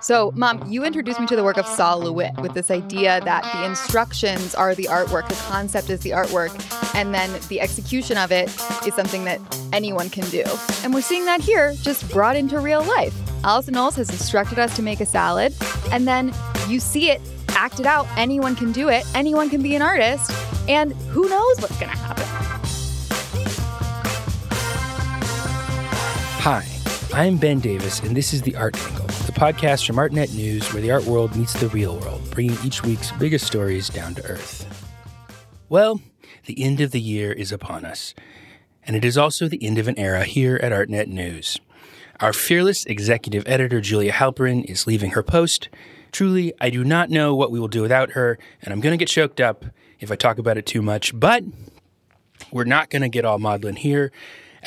So, Mom, you introduced me to the work of Sol LeWitt with this idea that the instructions are the artwork, the concept is the artwork, and then the execution of it is something that anyone can do. And we're seeing that here, just brought into real life. Allison Knowles has instructed us to make a salad, and then you see it acted out. Anyone can do it, anyone can be an artist, and who knows what's gonna happen. Hi, I'm Ben Davis, and this is The Art Angle, the podcast from ArtNet News where the art world meets the real world, bringing each week's biggest stories down to earth. Well, the end of the year is upon us, and it is also the end of an era here at ArtNet News. Our fearless executive editor, Julia Halperin, is leaving her post. Truly, I do not know what we will do without her, and I'm going to get choked up if I talk about it too much, but we're not going to get all maudlin here.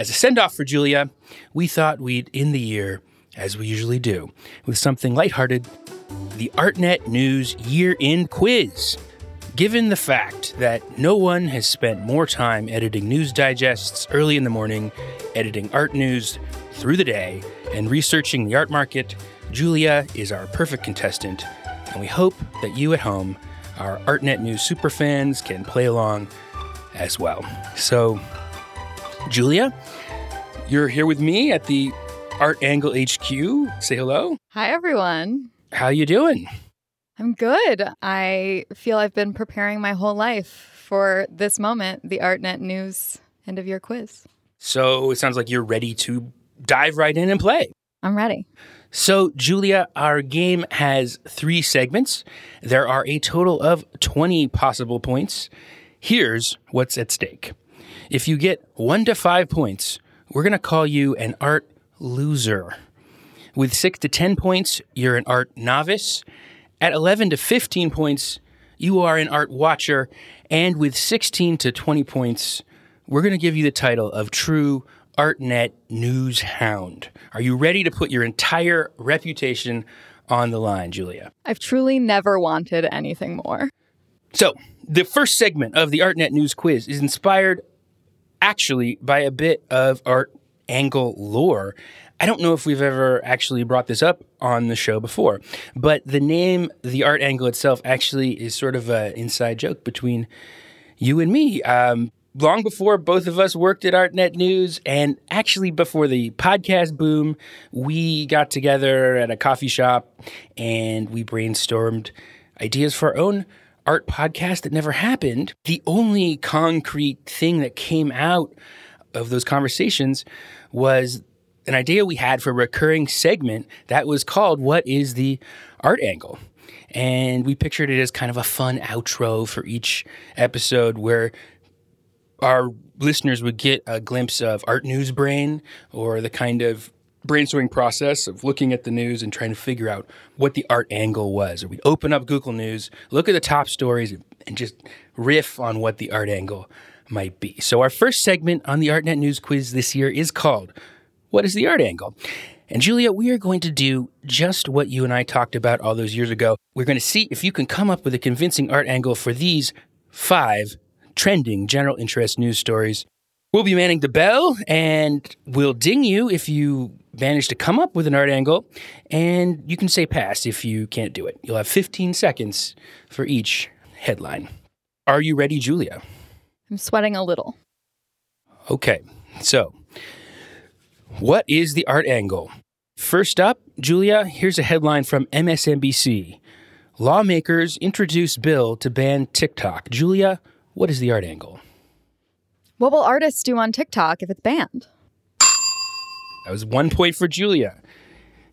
As a send off for Julia, we thought we'd end the year, as we usually do, with something lighthearted the ArtNet News Year End Quiz. Given the fact that no one has spent more time editing news digests early in the morning, editing art news through the day, and researching the art market, Julia is our perfect contestant, and we hope that you at home, our ArtNet News superfans, can play along as well. So, Julia, you're here with me at the Art Angle HQ. Say hello. Hi, everyone. How you doing? I'm good. I feel I've been preparing my whole life for this moment, the ArtNet News end of year quiz. So it sounds like you're ready to dive right in and play. I'm ready. So, Julia, our game has three segments. There are a total of 20 possible points. Here's what's at stake. If you get one to five points, we're going to call you an art loser. With six to 10 points, you're an art novice. At 11 to 15 points, you are an art watcher. And with 16 to 20 points, we're going to give you the title of true ArtNet News Hound. Are you ready to put your entire reputation on the line, Julia? I've truly never wanted anything more. So, the first segment of the ArtNet News quiz is inspired actually by a bit of art angle lore. I don't know if we've ever actually brought this up on the show before, but the name, the art angle itself, actually is sort of an inside joke between you and me. Um, long before both of us worked at ArtNet News, and actually before the podcast boom, we got together at a coffee shop and we brainstormed ideas for our own art podcast that never happened. The only concrete thing that came out of those conversations was an idea we had for a recurring segment that was called What is the Art Angle? And we pictured it as kind of a fun outro for each episode where our listeners would get a glimpse of art news brain or the kind of brainstorming process of looking at the news and trying to figure out what the art angle was. Or we'd open up Google News, look at the top stories, and just riff on what the art angle might be. So, our first segment on the ArtNet News quiz this year is called What is the Art Angle? And Julia, we are going to do just what you and I talked about all those years ago. We're going to see if you can come up with a convincing art angle for these five trending general interest news stories. We'll be manning the bell and we'll ding you if you manage to come up with an art angle, and you can say pass if you can't do it. You'll have 15 seconds for each headline. Are you ready, Julia? I'm sweating a little. Okay, so what is the art angle? First up, Julia, here's a headline from MSNBC. Lawmakers introduce bill to ban TikTok. Julia, what is the art angle? What will artists do on TikTok if it's banned? That was one point for Julia.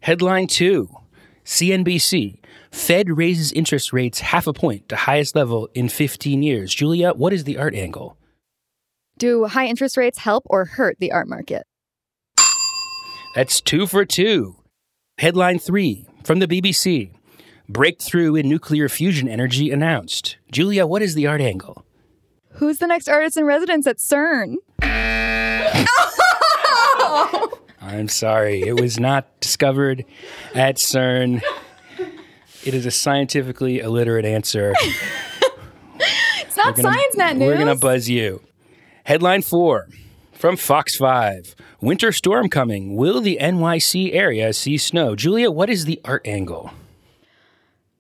Headline two CNBC Fed raises interest rates half a point to highest level in 15 years. Julia, what is the art angle? Do high interest rates help or hurt the art market? That's two for two. Headline three from the BBC Breakthrough in nuclear fusion energy announced. Julia, what is the art angle? Who's the next artist in residence at CERN? I'm sorry, it was not discovered at CERN. It is a scientifically illiterate answer. It's not gonna- Science Net News. We're going to buzz you. Headline four From Fox 5 Winter storm coming. Will the NYC area see snow? Julia, what is the art angle?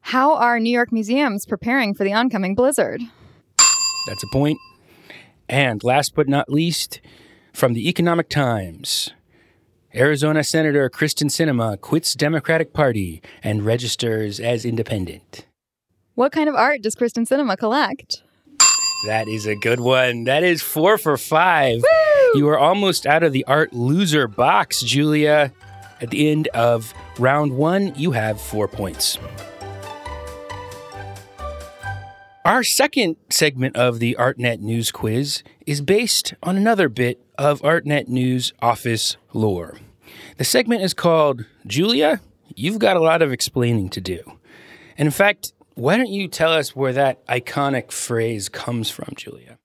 How are New York museums preparing for the oncoming blizzard? That's a point. And last but not least, from the Economic Times Arizona Senator Kyrsten Sinema quits Democratic Party and registers as independent. What kind of art does Kyrsten Sinema collect? That is a good one. That is four for five. You are almost out of the art loser box, Julia. At the end of round one, you have four points. Our second segment of the ArtNet News Quiz is based on another bit of ArtNet News office lore. The segment is called Julia, You've Got a Lot of Explaining to Do. And in fact, why don't you tell us where that iconic phrase comes from, Julia?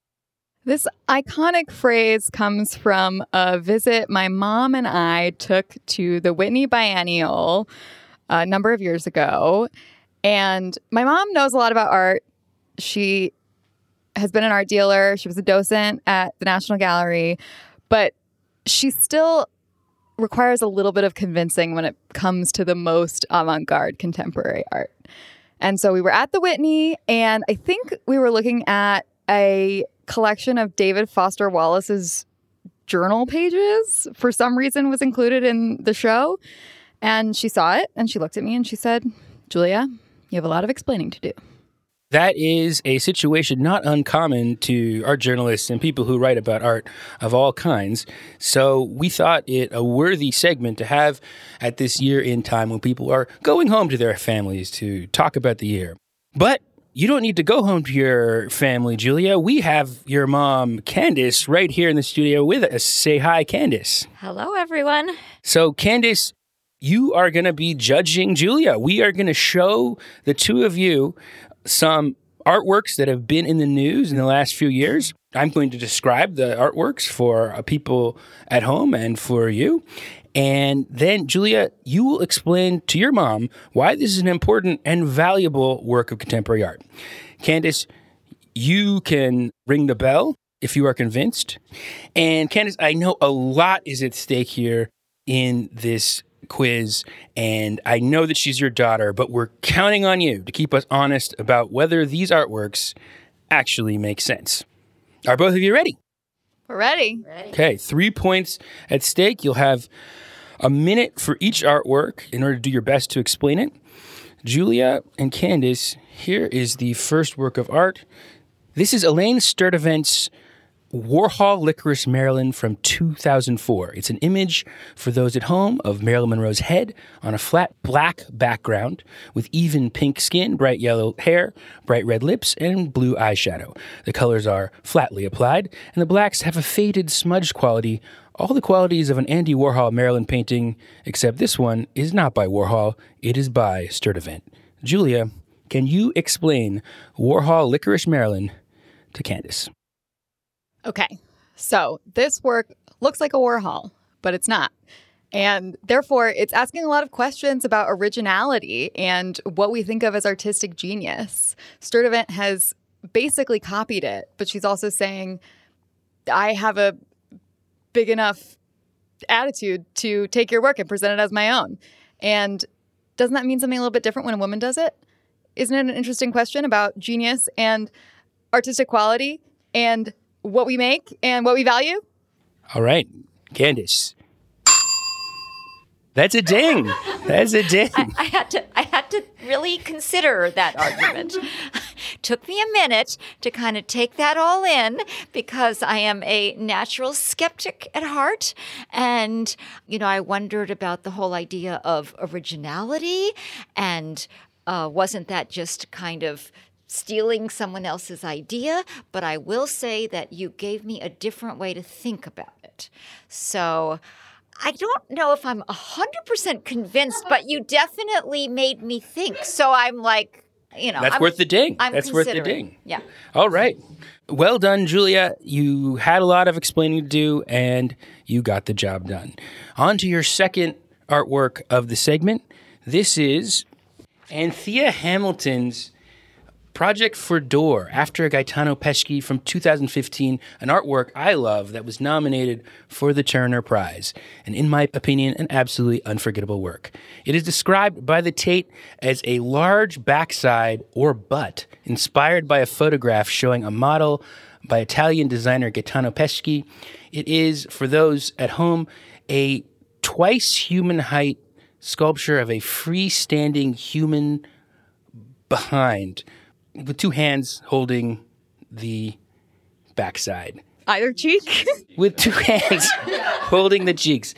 This iconic phrase comes from a visit my mom and I took to the Whitney Biennial a number of years ago. And my mom knows a lot about art. She has been an art dealer, she was a docent at the National Gallery, but she still requires a little bit of convincing when it comes to the most avant garde contemporary art. And so we were at the Whitney, and I think we were looking at a collection of David Foster Wallace's journal pages for some reason was included in the show. And she saw it and she looked at me and she said, Julia, you have a lot of explaining to do. That is a situation not uncommon to art journalists and people who write about art of all kinds. So we thought it a worthy segment to have at this year in time when people are going home to their families to talk about the year. But you don't need to go home to your family, Julia. We have your mom, Candice, right here in the studio with us. Say hi, Candice. Hello, everyone. So, Candice, you are going to be judging Julia. We are going to show the two of you some artworks that have been in the news in the last few years. I'm going to describe the artworks for uh, people at home and for you. And then, Julia, you will explain to your mom why this is an important and valuable work of contemporary art. Candace, you can ring the bell if you are convinced. And Candace, I know a lot is at stake here in this quiz, and I know that she's your daughter, but we're counting on you to keep us honest about whether these artworks actually make sense. Are both of you ready? We're ready. Ready? Okay, three points at stake. You'll have a minute for each artwork in order to do your best to explain it. Julia and Candace, here is the first work of art. This is Elaine Sturtevant's Warhol Licorice Marilyn from 2004. It's an image for those at home of Marilyn Monroe's head on a flat black background with even pink skin, bright yellow hair, bright red lips, and blue eyeshadow. The colors are flatly applied, and the blacks have a faded smudge quality, all the qualities of an Andy Warhol Marilyn painting, except this one is not by Warhol, it is by Sturtevant. Julia, can you explain Warhol Licorice Marilyn to Candace? Okay. So this work looks like a Warhol, but it's not. And therefore, it's asking a lot of questions about originality and what we think of as artistic genius. Sturtevant has basically copied it, but she's also saying, I have a big enough attitude to take your work and present it as my own. And doesn't that mean something a little bit different when a woman does it? Isn't it an interesting question about genius and artistic quality and what we make and what we value? All right, Candice. That's a ding. That's a ding. I, I had to. I had to really consider that argument. Took me a minute to kind of take that all in because I am a natural skeptic at heart, and you know I wondered about the whole idea of originality, and uh, wasn't that just kind of stealing someone else's idea, but I will say that you gave me a different way to think about it. So I don't know if I'm 100% convinced, but you definitely made me think. So I'm like, you know, That's I'm, worth the ding. I'm That's worth the ding. Yeah. All right. Well done, Julia. You had a lot of explaining to do and you got the job done. On to your second artwork of the segment. This is Anthea Hamilton's Project for Door, after Gaetano Pesce from 2015, an artwork I love that was nominated for the Turner Prize, and in my opinion, an absolutely unforgettable work. It is described by the Tate as a large backside or butt, inspired by a photograph showing a model by Italian designer Gaetano Pesce. It is, for those at home, a twice human height sculpture of a freestanding human behind with two hands holding the backside. Either cheek? With two hands holding the cheeks.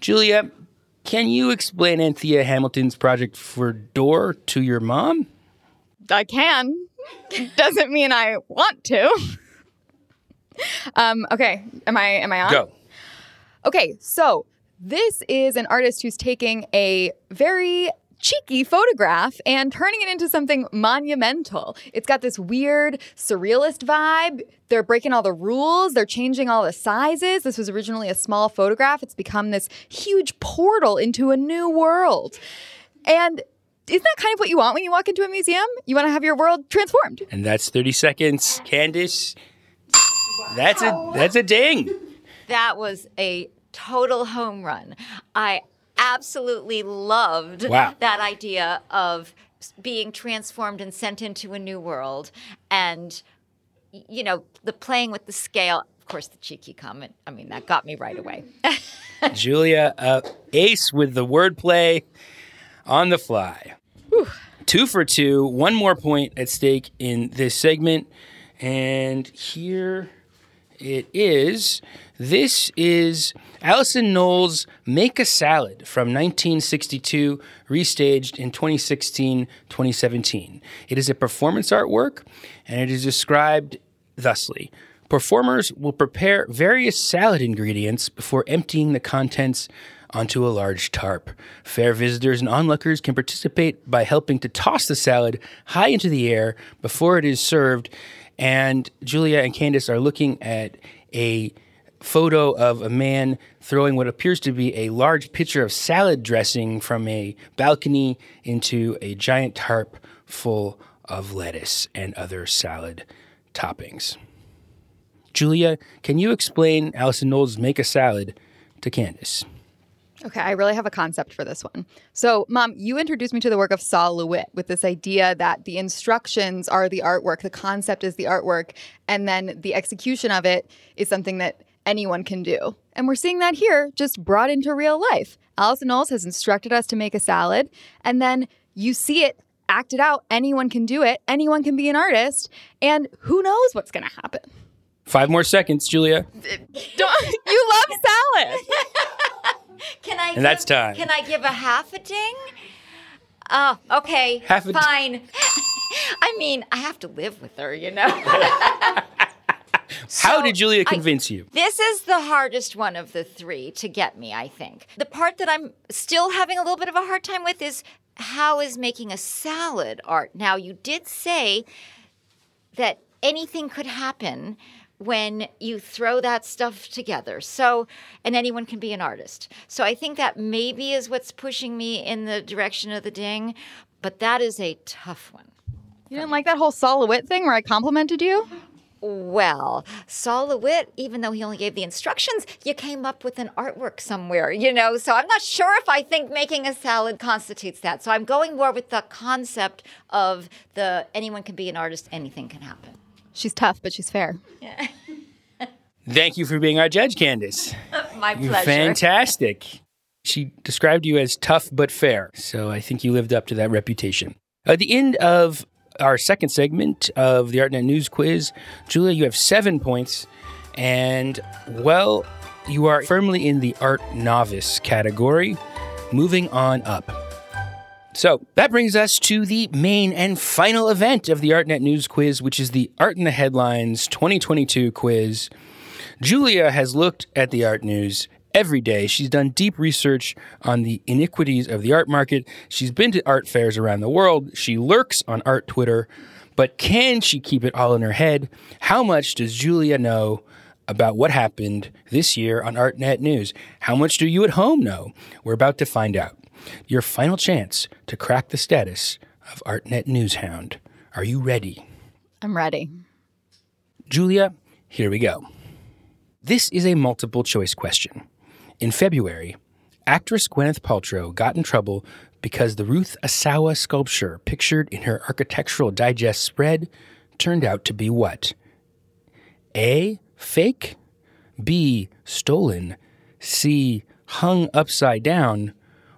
Julia, can you explain Anthea Hamilton's project for Door to your mom? I can. Doesn't mean I want to. Um, okay, am I am I on? Go. Okay, so this is an artist who's taking a very cheeky photograph and turning it into something monumental. It's got this weird surrealist vibe. They're breaking all the rules, they're changing all the sizes. This was originally a small photograph, it's become this huge portal into a new world. And isn't that kind of what you want when you walk into a museum? You want to have your world transformed. And that's 30 seconds. Candace, that's a that's a ding. That was a total home run. I absolutely loved Wow. that idea of being transformed and sent into a new world and you know the playing with the scale of course the cheeky comment i mean that got me right away Julia, uh, ace with the wordplay on the fly. Two for two, one more point at stake in this segment. And here it is. This is Allison Knowles' Make a Salad from 1962, restaged in 2016 2017. It is a performance artwork and it is described thusly Performers will prepare various salad ingredients before emptying the contents onto a large tarp. Fair visitors and onlookers can participate by helping to toss the salad high into the air before it is served. And Julia and Candace are looking at a photo of a man throwing what appears to be a large pitcher of salad dressing from a balcony into a giant tarp full of lettuce and other salad toppings. Julia, can you explain Allison Knowles' Make a Salad to Candace? Okay, I really have a concept for this one. So, Mom, you introduced me to the work of Sol LeWitt with this idea that the instructions are the artwork, the concept is the artwork, and then the execution of it is something that anyone can do. And we're seeing that here just brought into real life. Allison Knowles has instructed us to make a salad, and then you see it acted out. Anyone can do it, anyone can be an artist, and who knows what's going to happen. Five more seconds, Julia. Don't, you love salad. can i And that's give- time. can i give a half a ding oh okay Half a d- fine i mean i have to live with her you know How So, did Julia I- convince you? This is the hardest one of the three to get me, I think. The part that I'm still having a little bit of a hard time with is how is making a salad art? Now, you did say that anything could happen when you throw that stuff together. So, and anyone can be an artist. So, I think that maybe is what's pushing me in the direction of the ding, but that is a tough one. You didn't like that whole Sol LeWitt thing where I complimented you? Well, Sol LeWitt, even though he only gave the instructions, you came up with an artwork somewhere, you know. So I'm not sure if I think making a salad constitutes that. So I'm going more with the concept of the anyone can be an artist, anything can happen. She's tough, but she's fair. Yeah. Thank you for being our judge, Candace. My You're pleasure. fantastic. She described you as tough but fair, so I think you lived up to that reputation. At the end of our second segment of the ArtNet News Quiz, Julia, you have seven points, and well, you are firmly in the art novice category. Moving on up. So that brings us to the main and final event of the ArtNet News Quiz, which is the Art in the Headlines 2022 quiz. Julia has looked at the art news every day. She's done deep research on the iniquities of the art market. She's been to art fairs around the world. She lurks on art Twitter. But can she keep it all in her head? How much does Julia know about what happened this year on ArtNet News? How much do you at home know? We're about to find out. Your final chance to crack the status of ArtNet News Hound. Are you ready? I'm ready. Julia, here we go. This is a multiple choice question. In February, actress Gwyneth Paltrow got in trouble because the Ruth Asawa sculpture pictured in her Architectural Digest spread turned out to be what? A. Fake. B. Stolen. C. Hung upside down.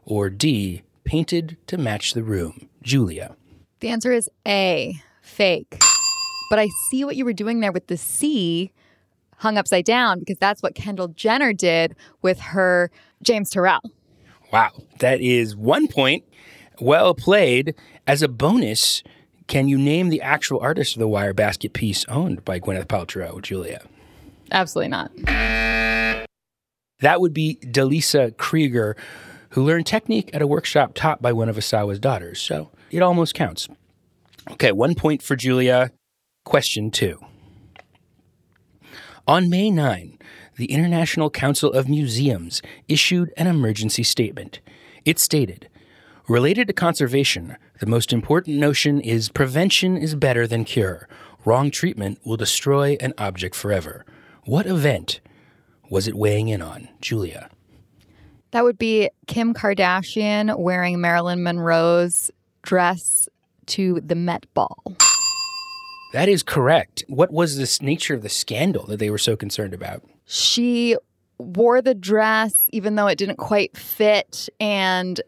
Or D. Painted to match the room. Julia. The answer is A, fake. But I see what you were doing there with the C hung upside down because that's what Kendall Jenner did with her James Turrell. Wow, that is one point. Well played. As a bonus, can you name the actual artist of the wire basket piece owned by Gwyneth Paltrow, Julia? Absolutely not. That would be Delisa Krieger, who learned technique at a workshop taught by one of Asawa's daughters. So it almost counts. Okay, one point for Julia. Question two. On May 9, the International Council of Museums issued an emergency statement. It stated, Related to conservation, the most important notion is prevention is better than cure. Wrong treatment will destroy an object forever. What event was it weighing in on, Julia? That would be Kim Kardashian wearing Marilyn Monroe's dress to the Met Ball. That is correct. What was this nature of the scandal that they were so concerned about? She wore the dress even though it didn't quite fit and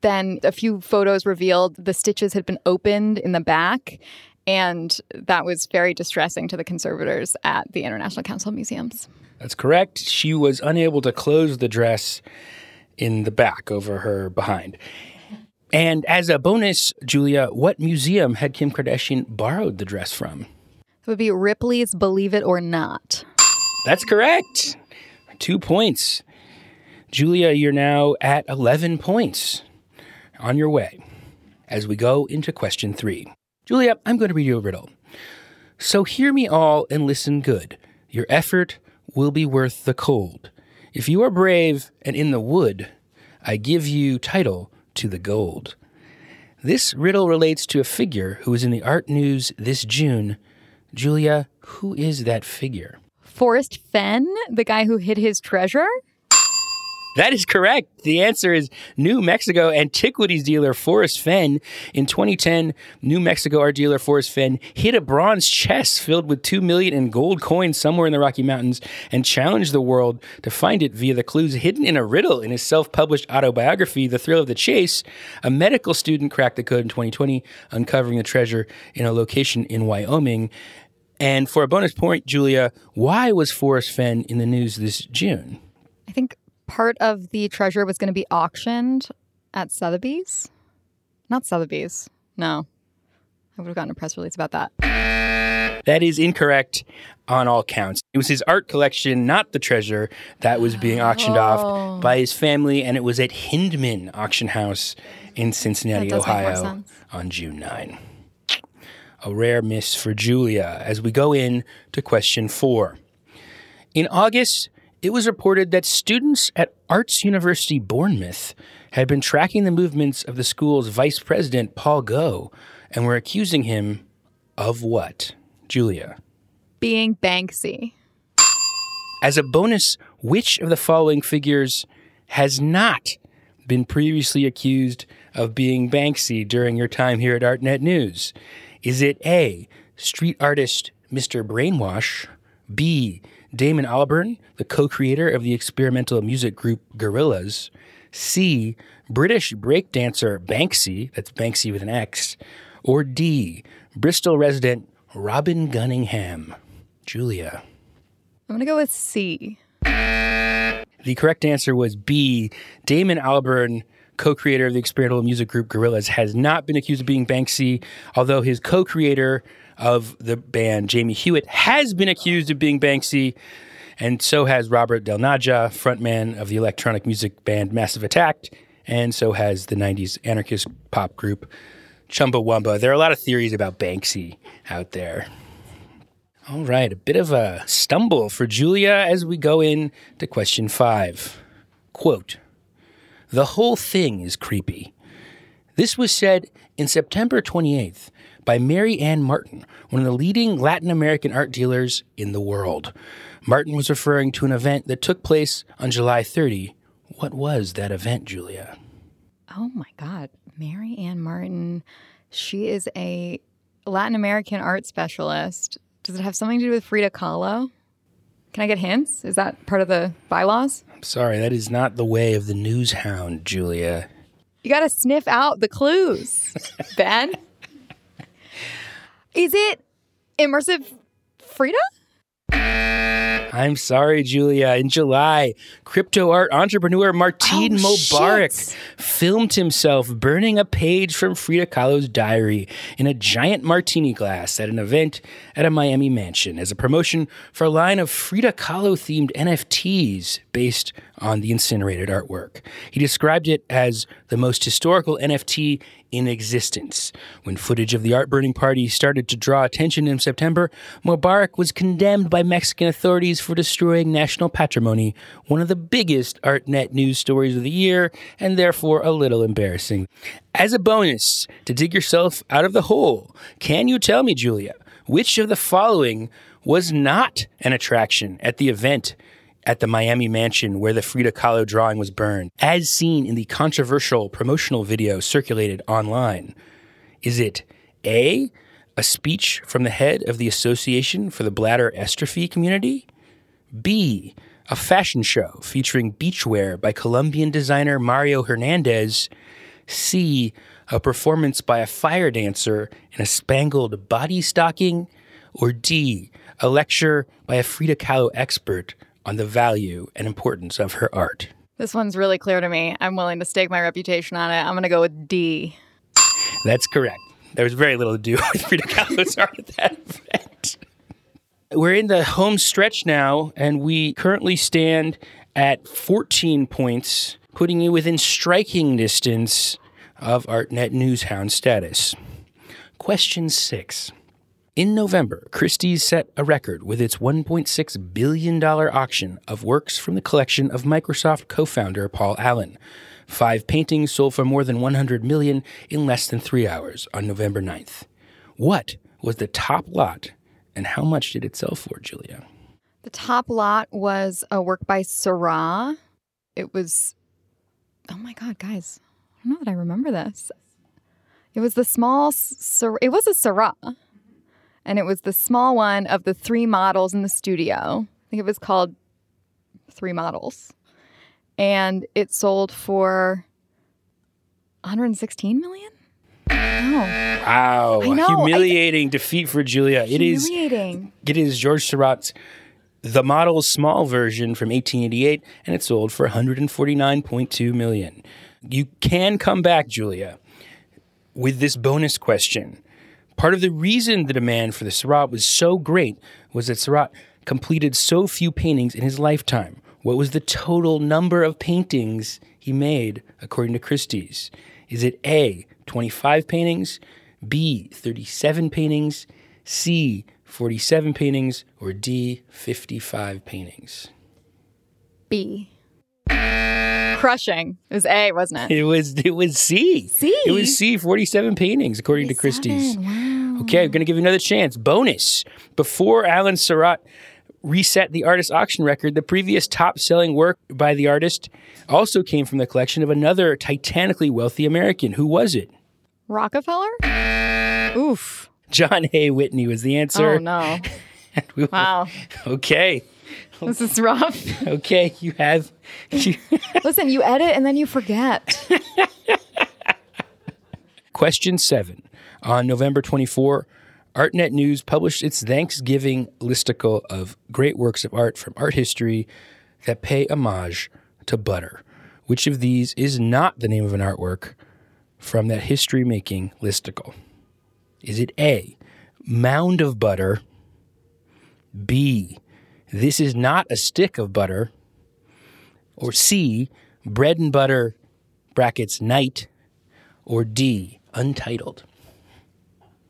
then a few photos revealed the stitches had been opened in the back and that was very distressing to the conservators at the International Council of Museums. That's correct. She was unable to close the dress in the back over her behind. And as a bonus, Julia, what museum had Kim Kardashian borrowed the dress from? It would be Ripley's Believe It or Not. That's correct. Two points. Julia, you're now at 11 points on your way as we go into question three. Julia, I'm going to read you a riddle. So hear me all and listen good. Your effort will be worth the cold. If you are brave and in the wood, I give you title to the gold. This riddle relates to a figure who was in the art news this June. Julia, who is that figure? Forrest Fenn, the guy who hid his treasure? That is correct. The answer is New Mexico antiquities dealer Forrest Fenn. In 2010, New Mexico art dealer Forrest Fenn hid a bronze chest filled with 2 million in gold coins somewhere in the Rocky Mountains and challenged the world to find it via the clues hidden in a riddle in his self-published autobiography, The Thrill of the Chase. A medical student cracked the code in 2020, uncovering the treasure in a location in Wyoming. And for a bonus point, Julia, why was Forrest Fenn in the news this June? Part of the treasure was going to be auctioned at Sotheby's. Not Sotheby's. No. I would have gotten a press release about that. That is incorrect on all counts. It was his art collection, not the treasure, that was being auctioned Oh. off by his family, and it was at Hindman Auction House in Cincinnati, That does make more Ohio on June 9. A rare miss for Julia as we go in to question four. In August, it was reported that students at Arts University Bournemouth had been tracking the movements of the school's vice president, Paul Gough, and were accusing him of what? Julia. Being Banksy. As a bonus, which of the following figures has not been previously accused of being Banksy during your time here at ArtNet News? Is it A, street artist Mr. Brainwash, B, Damon Albarn, the co creator of the experimental music group Gorillaz, C, British breakdancer Banxsy, that's Banxsy with an X, or D, Bristol resident Robin Gunningham? Julia. I'm going to go with C. The correct answer was B. Damon Albarn, co creator of the experimental music group Gorillaz, has not been accused of being Banksy, although his co creator of the band, Jamie Hewlett, has been accused of being Banksy, and so has Robert Del Naja, frontman of the electronic music band Massive Attack, and so has the 90s anarchist pop group Chumbawamba. There are a lot of theories about Banksy out there. All right, a bit of a stumble for Julia as we go in to question five. Quote The whole thing is creepy. This was said in September 28th by Mary Ann Martin, one of the leading Latin American art dealers in the world. Martin was referring to an event that took place on July 30. What was that event, Julia? Oh my God. Mary Ann Martin. She is a Latin American art specialist. Does it have something to do with Frida Kahlo? Can I get hints? Is that part of the bylaws? I'm sorry, that is not the way of the news hound, Julia. You got to sniff out the clues, Ben. Is it immersive Frida? I'm sorry, Julia. In July, crypto art entrepreneur Martin Oh, Mobarak shit. filmed himself burning a page from Frida Kahlo's diary in a giant martini glass at an event at a Miami mansion as a promotion for a line of Frida Kahlo themed NFTs based on the incinerated artwork. He described it as the most historical NFT in existence. When footage of the art burning party started to draw attention in September, Mobarak was condemned by Mexican authorities for destroying national patrimony, one of the biggest ArtNet news stories of the year, and therefore a little embarrassing. As a bonus, to dig yourself out of the hole, can you tell me, Julia, which of the following was not an attraction at the event at the Miami mansion where the Frida Kahlo drawing was burned, as seen in the controversial promotional video circulated online? Is it A, a speech from the head of the Association for the Bladder Exstrophy Community? B, a fashion show featuring beachwear by Colombian designer Mario Hernandez? C, a performance by a fire dancer in a spangled body stocking? Or D, a lecture by a Frida Kahlo expert on the value and importance of her art? This one's really clear to me. I'm willing to stake my reputation on it. I'm going to go with D. That's correct. There was very little to do with Frida Kahlo's art at that event. We're in the home stretch now, and we currently stand at 14 points, putting you within striking distance of ArtNet Newshound status. Question six. In November, Christie's set a record with its $1.6 billion auction of works from the collection of Microsoft co founder Paul Allen. Five paintings sold for more than 100 million in less than three hours on November 9th. What was the top lot and how much did it sell for, Julia? The top lot was a work by Seurat. It was, oh my God, guys, I don't know that I remember this. It was the small, it was a Seurat. And it was the small one of the three models in the studio. I think it was called Three Models. And it sold for 116 million? No. Wow. I know, I- Humiliating defeat for Julia. It is Humiliating. it is George Seurat's The Model's small version from 1888 and it sold for 149.2 million. You can come back, Julia, with this bonus question. Part of the reason the demand for the Seurat was so great was that Seurat completed so few paintings in his lifetime. What was the total number of paintings he made according to Christie's? Is it A, 25 paintings, B, 37 paintings, C, 47 paintings, or D, 55 paintings? B. Crushing. It was A, wasn't it? It was it was C. C? It was C, 47 paintings according to Christie's. Wow. Okay, I'm going to give you another chance. Bonus. Before Allen Seurat reset the artist auction record, the previous top selling work by the artist also came from the collection of another titanically wealthy American. Who was it? Rockefeller? Oof. John Hay Whitney was the answer. Oh, no. Wow. Okay. This is rough. Okay. You have. You, Listen, you edit and then you forget. Question seven. On November 24, ArtNet News published its Thanksgiving listicle of great works of art from art history that pay homage to butter. Which of these is not the name of an artwork from that history making listicle? Is it A, Mound of Butter? B, This is not a stick of butter? Or C, Bread and Butter brackets night? Or D, Untitled?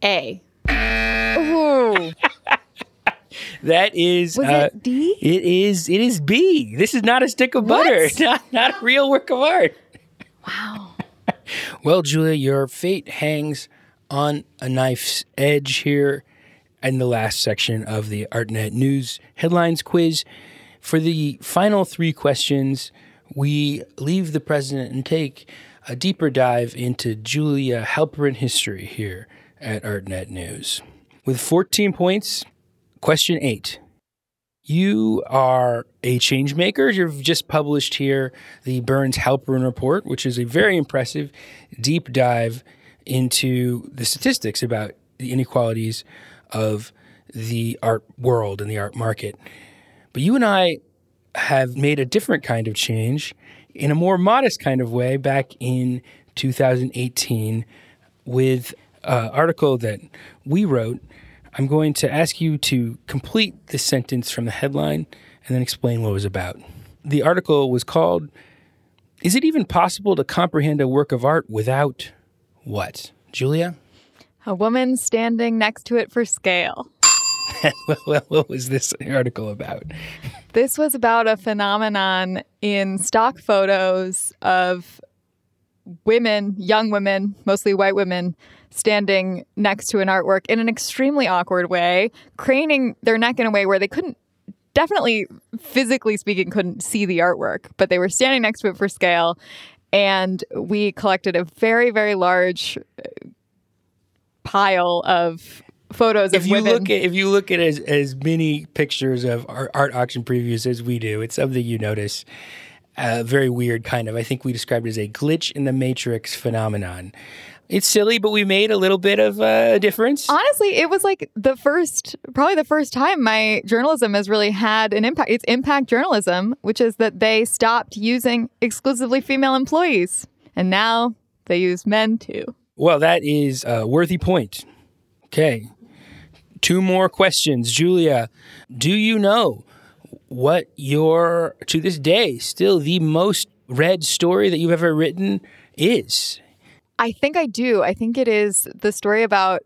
A. Ooh. That is Was uh, it D? It is it is B. This is not a stick of butter. What? Not not a real work of art. Wow. Well, Julia, your fate hangs on a knife's edge here in the last section of the ArtNet News headlines quiz. For the final three questions, we leave the president and take a deeper dive into Julia Halperin history here at ArtNet News. With 14 points, question eight. You are a change maker. You've just published here the Burns Halperin Report, which is a very impressive deep dive into the statistics about the inequalities of the art world and the art market. But you and I have made a different kind of change in a more modest kind of way back in 2018 with an article that we wrote I'm going to ask you to complete the sentence from the headline and then explain what it was about. The article was called Is it even possible to comprehend a work of art without what? Julia? A woman standing next to it for scale. what was this article about? This was about a phenomenon in stock photos of women, young women, mostly white women, standing next to an artwork in an extremely awkward way, craning their neck in a way where they couldn't, definitely physically speaking, couldn't see the artwork, but they were standing next to it for scale. And we collected a very, very large pile of photos if of you women. look at if you look at as as many pictures of art, art auction previews as we do, it's something you notice. Uh, very weird kind of. I think we described it as a glitch in the matrix phenomenon. It's silly, but we made a little bit of a difference. Honestly, it was like the first, probably the first time my journalism has really had an impact. It's impact journalism, which is that they stopped using exclusively female employees and now they use men too. Well, that is a worthy point. Okay. Two more questions. Julia, do you know what your, to this day, still the most read story that you've ever written is? I think I do. I think it is the story about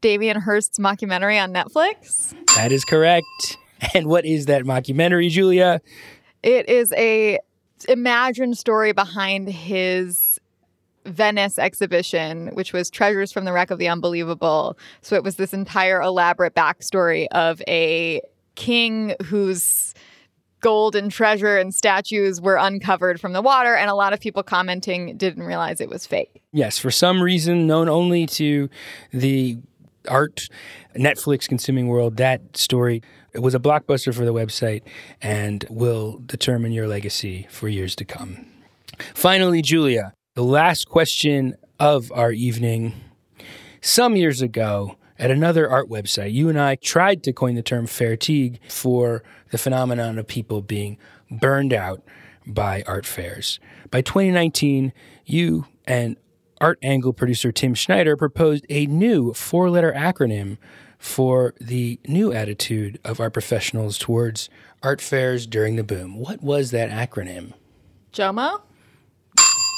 Damien Hirst's mockumentary on Netflix. That is correct. And what is that mockumentary, Julia? It is a imagined story behind his Venice exhibition, which was Treasures from the Wreck of the Unbelievable. So it was this entire elaborate backstory of a king whose gold and treasure and statues were uncovered from the water, and a lot of people commenting didn't realize it was fake. Yes, for some reason known only to the art Netflix consuming world, that story it was a blockbuster for the website and will determine your legacy for years to come. Finally, Julia, the last question of our evening. Some years ago, at another art website, you and I tried to coin the term fatigue for the phenomenon of people being burned out by art fairs. By 2019, you and Art Angle producer Tim Schneider proposed a new four letter acronym for the new attitude of our professionals towards art fairs during the boom. What was that acronym? JOMO?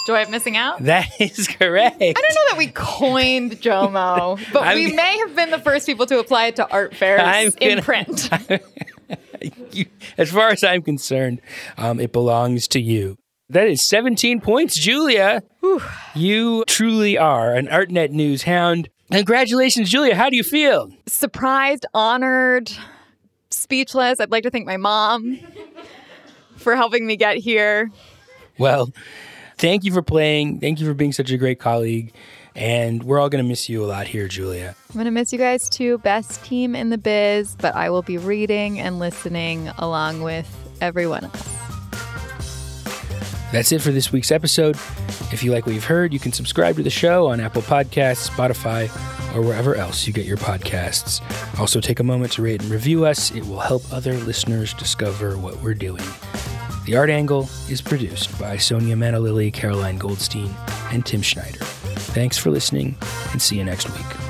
Do I have missing out? That is correct. I don't know that we coined JOMO, but I'm- we may have been the first people to apply it to art fairs I'm in gonna- print. You- as far as I'm concerned, um, it belongs to you. That is 17 points, Julia. You truly are an ArtNet news hound. Congratulations, Julia. How do you feel? Surprised, honored, speechless. I'd like to thank my mom for helping me get here. Well, thank you for playing. Thank you for being such a great colleague. And we're all going to miss you a lot here, Julia. I'm going to miss you guys too. Best team in the biz, but I will be reading and listening along with everyone else. That's it for this week's episode. If you like what you've heard, you can subscribe to the show on Apple Podcasts, Spotify, or wherever else you get your podcasts. Also, take a moment to rate and review us. It will help other listeners discover what we're doing. The Art Angle is produced by Sonia Manalili, Caroline Goldstein, and Tim Schneider. Thanks for listening, and see you next week.